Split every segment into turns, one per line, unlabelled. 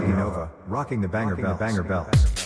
Rocky Nova, rocking the banger bells. banger bells.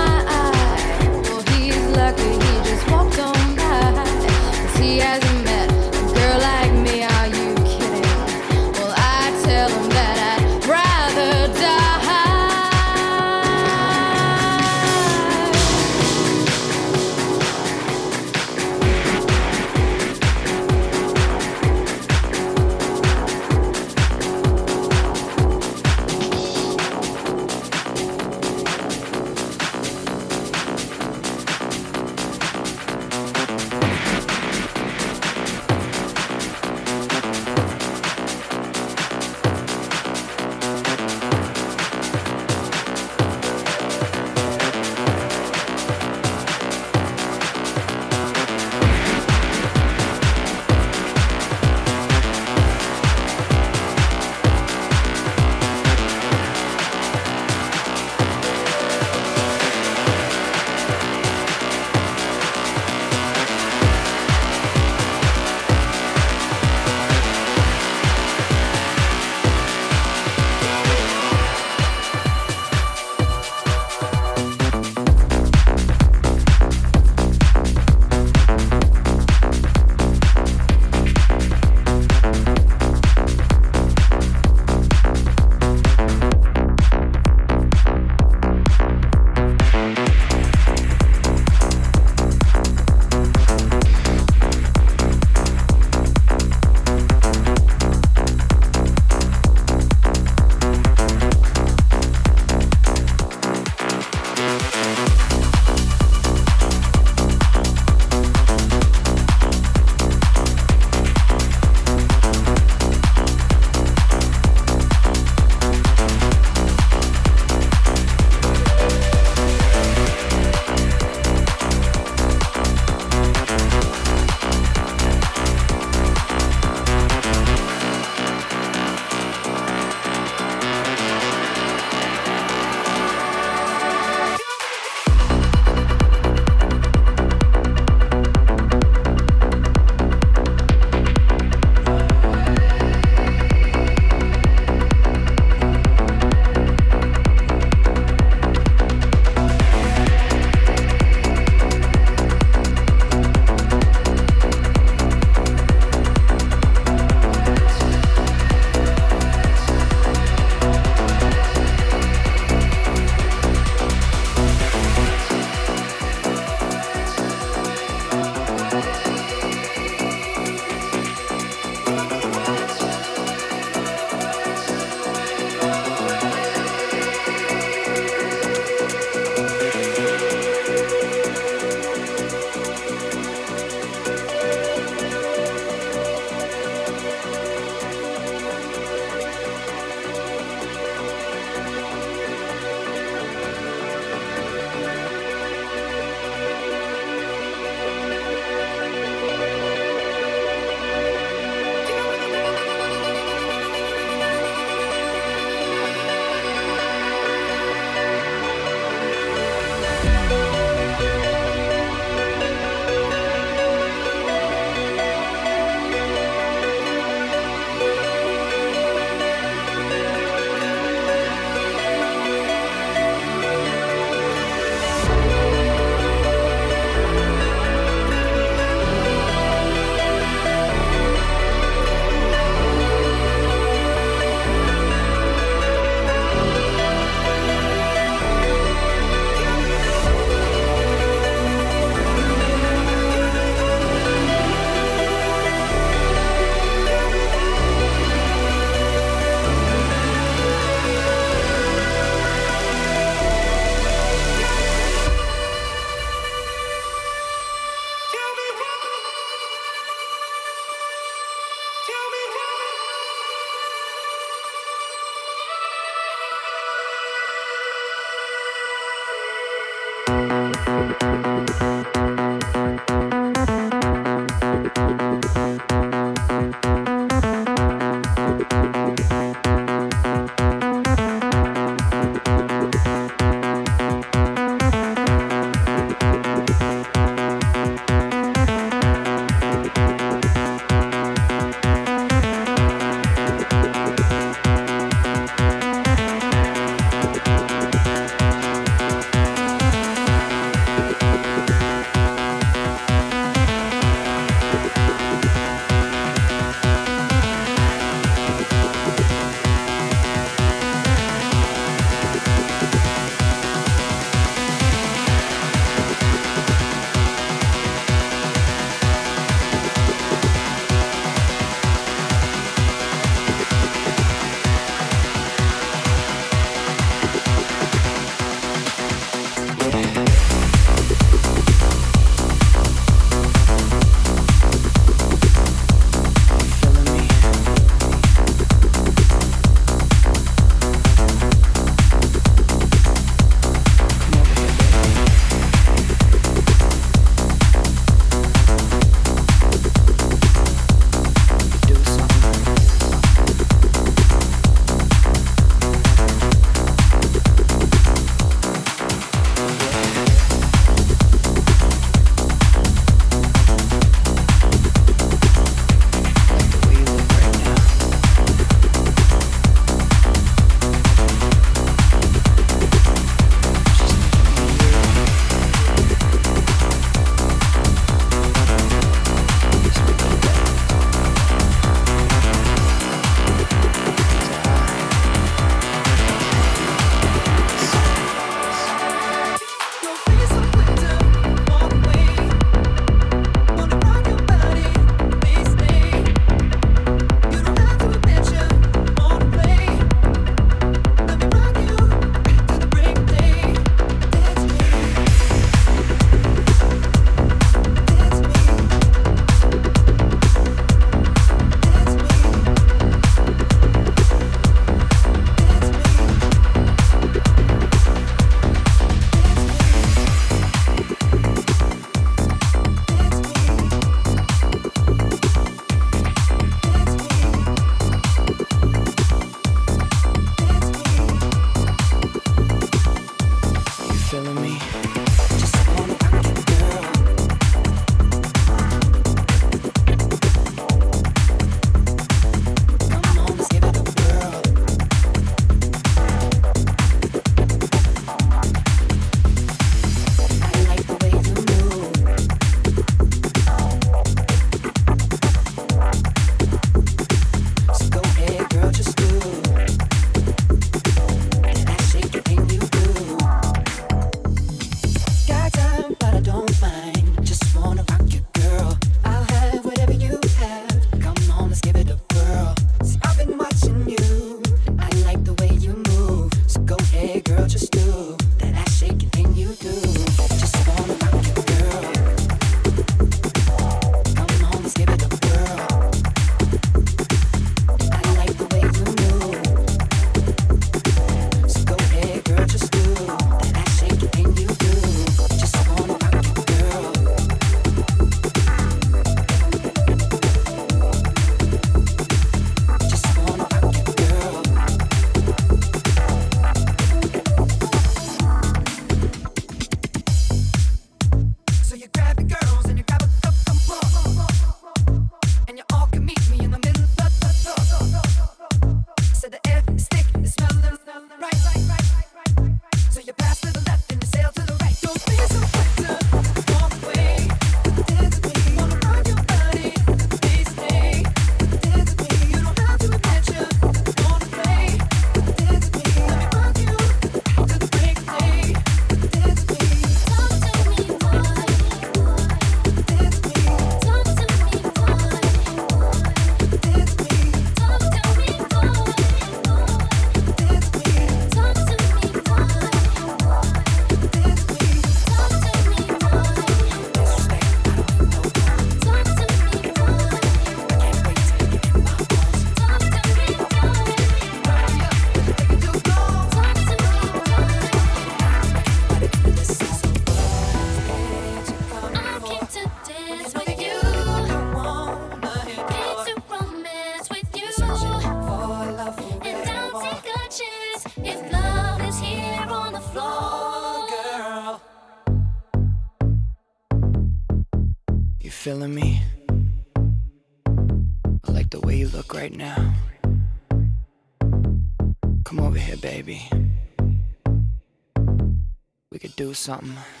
Something.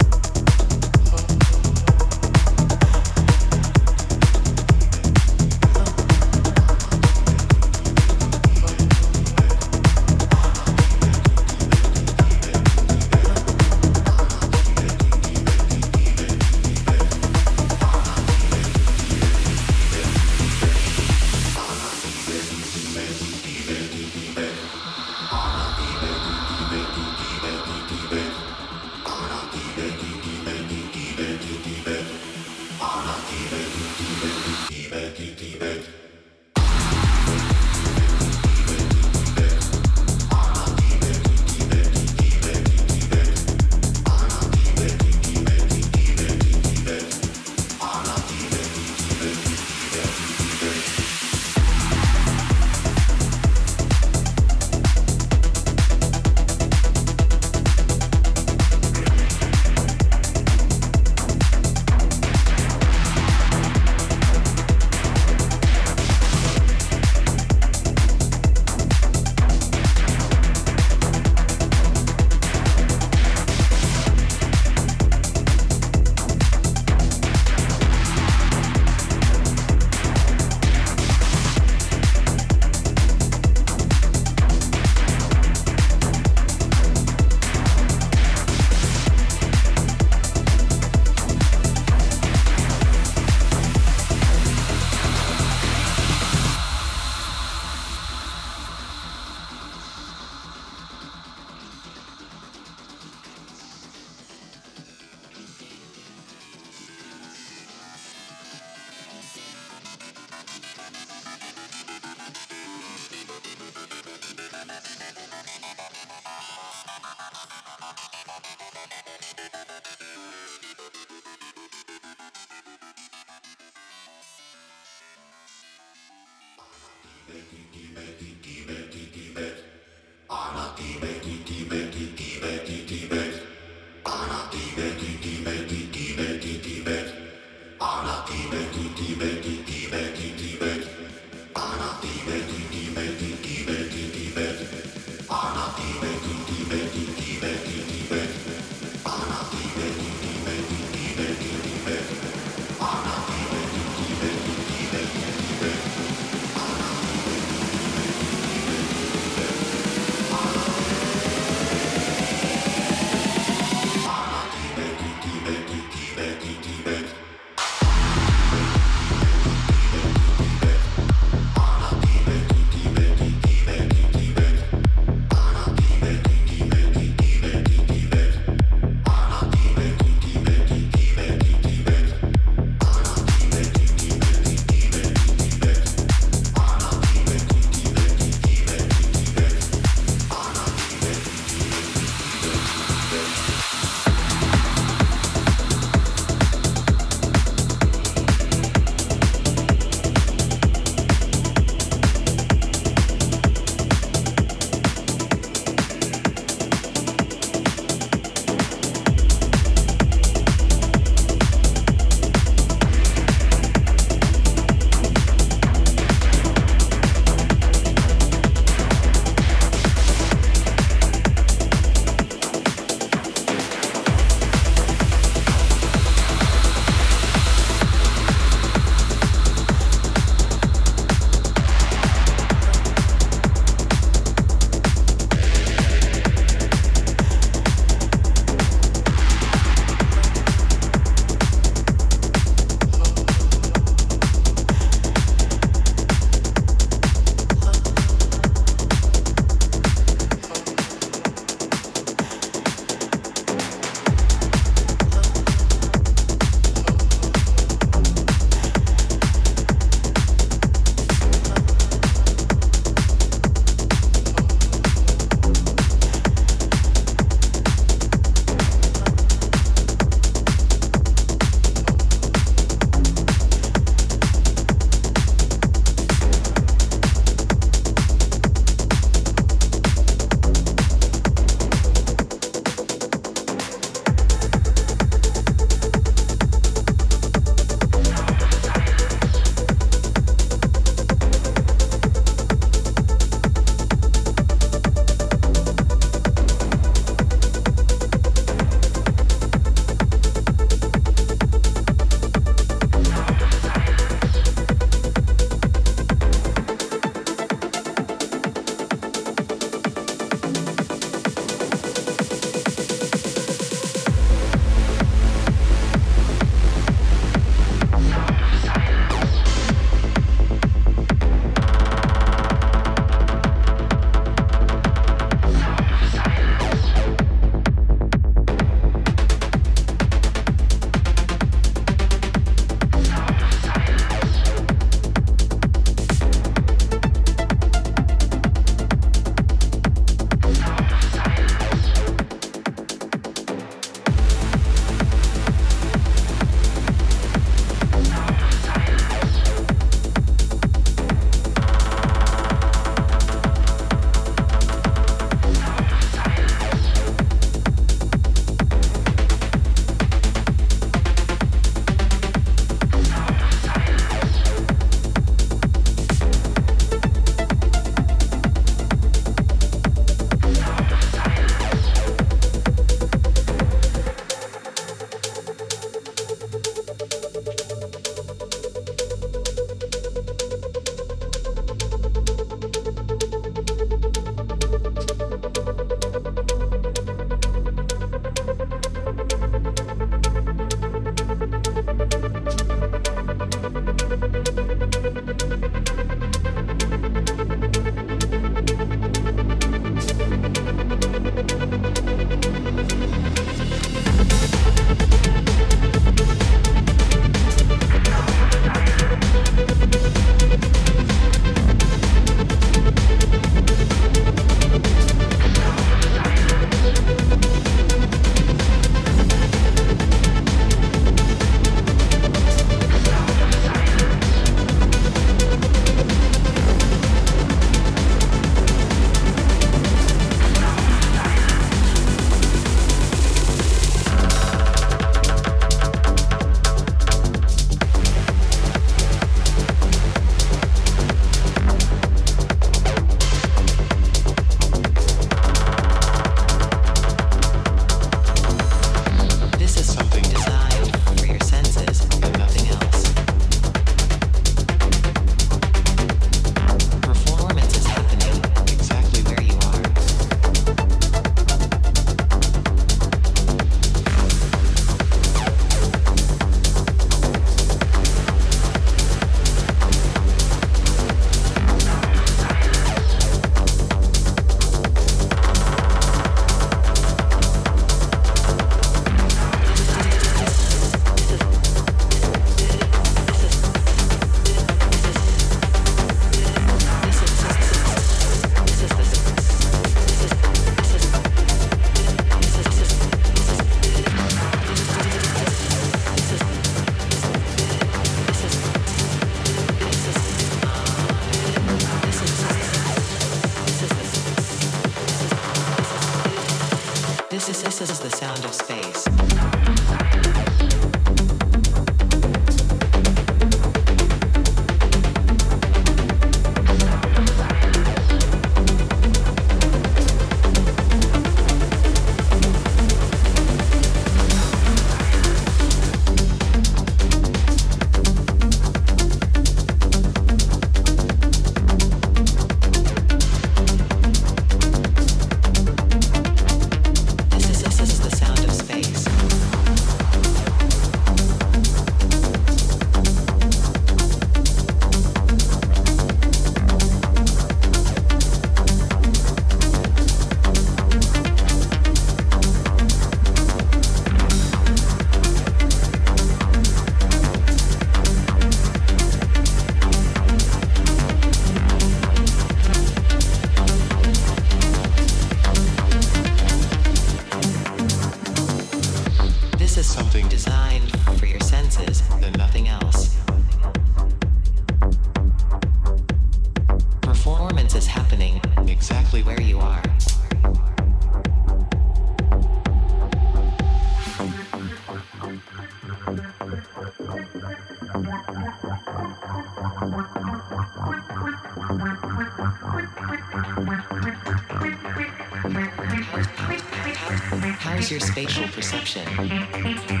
Connection.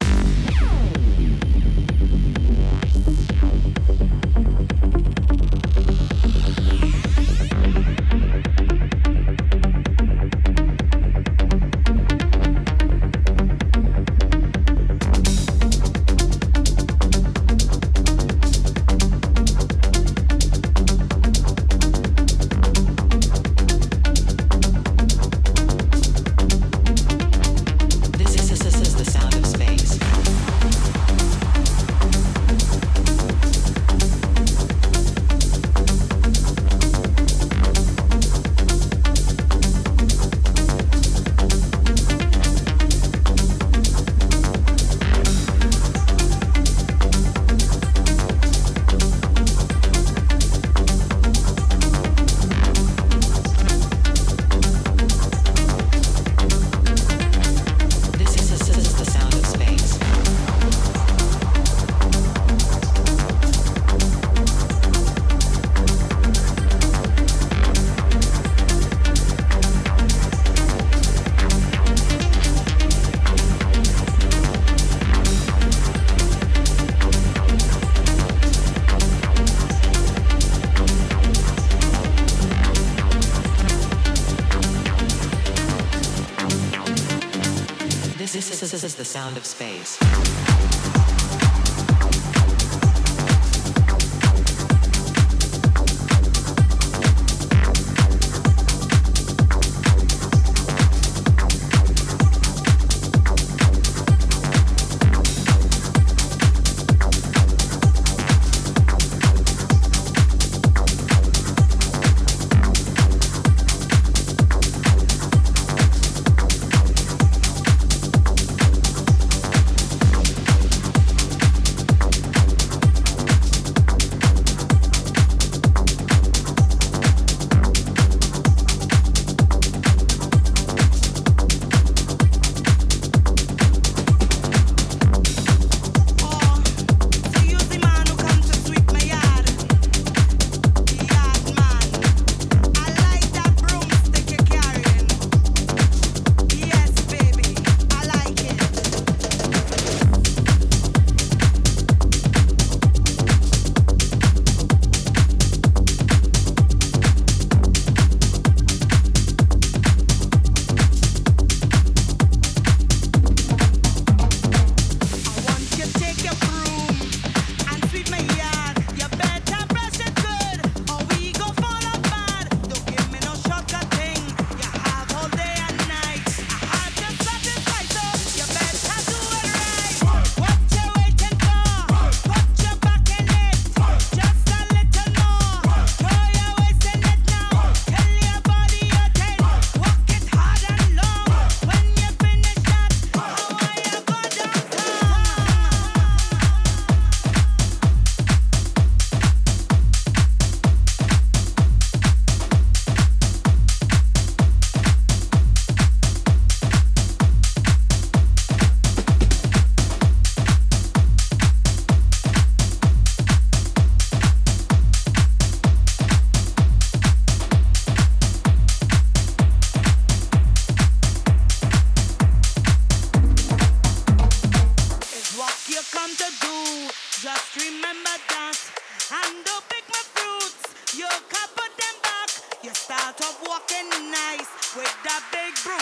sound of space.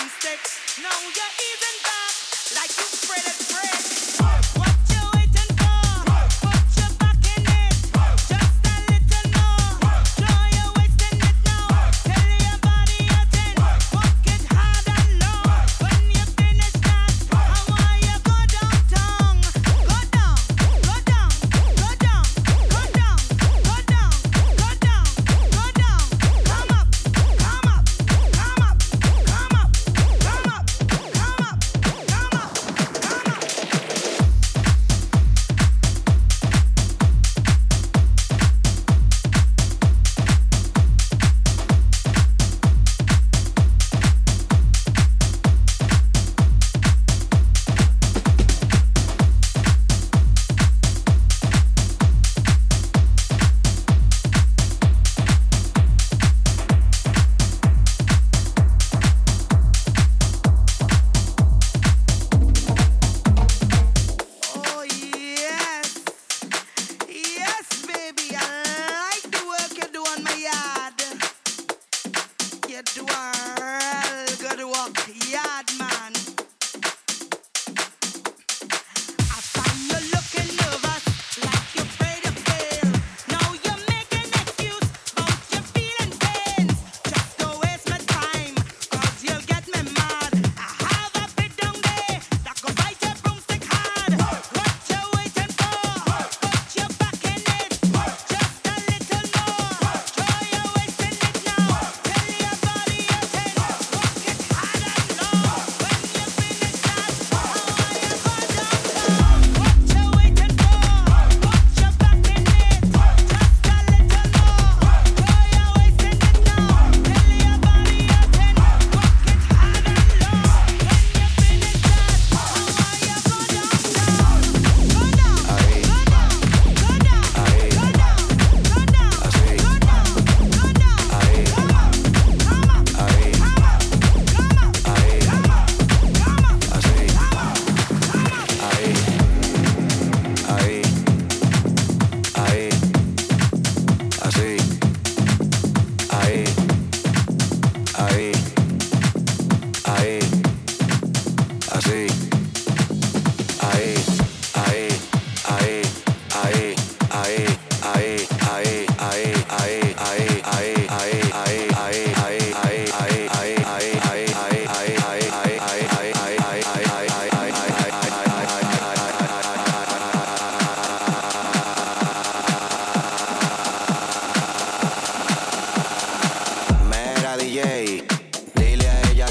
one. Now you're even back like you spread it bread.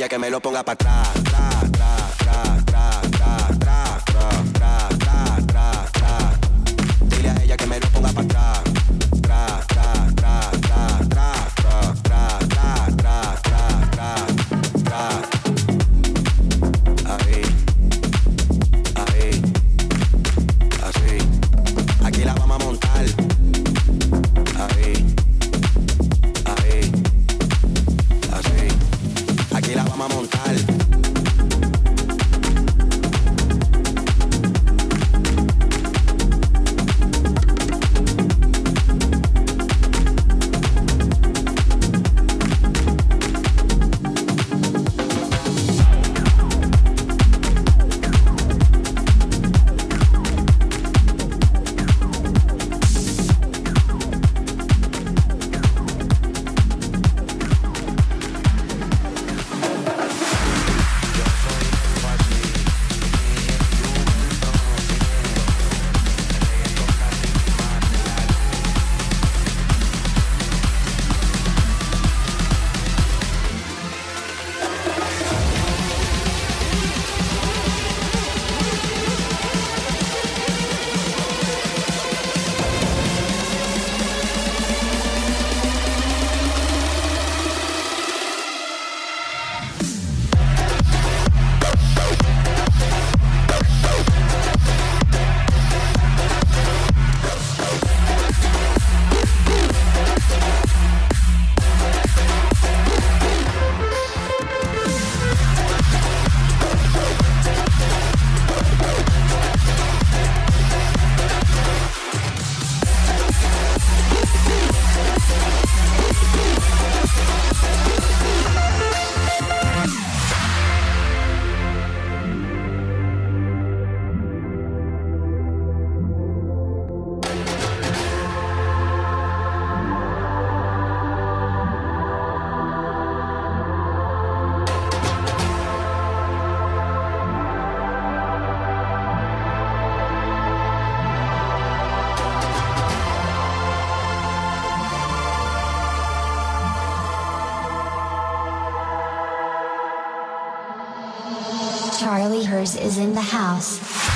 ella que me lo ponga para atrás. Tra, tra, tra, tra, tra, tra, tra, tra.
is in the house.